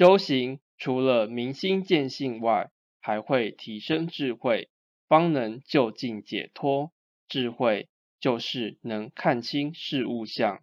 修行除了明心见性外，还会提升智慧，方能就近解脱，智慧就是能看清事物相。